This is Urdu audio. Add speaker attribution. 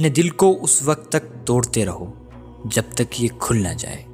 Speaker 1: اپنے دل کو اس وقت تک توڑتے رہو جب تک یہ کھل نہ جائے۔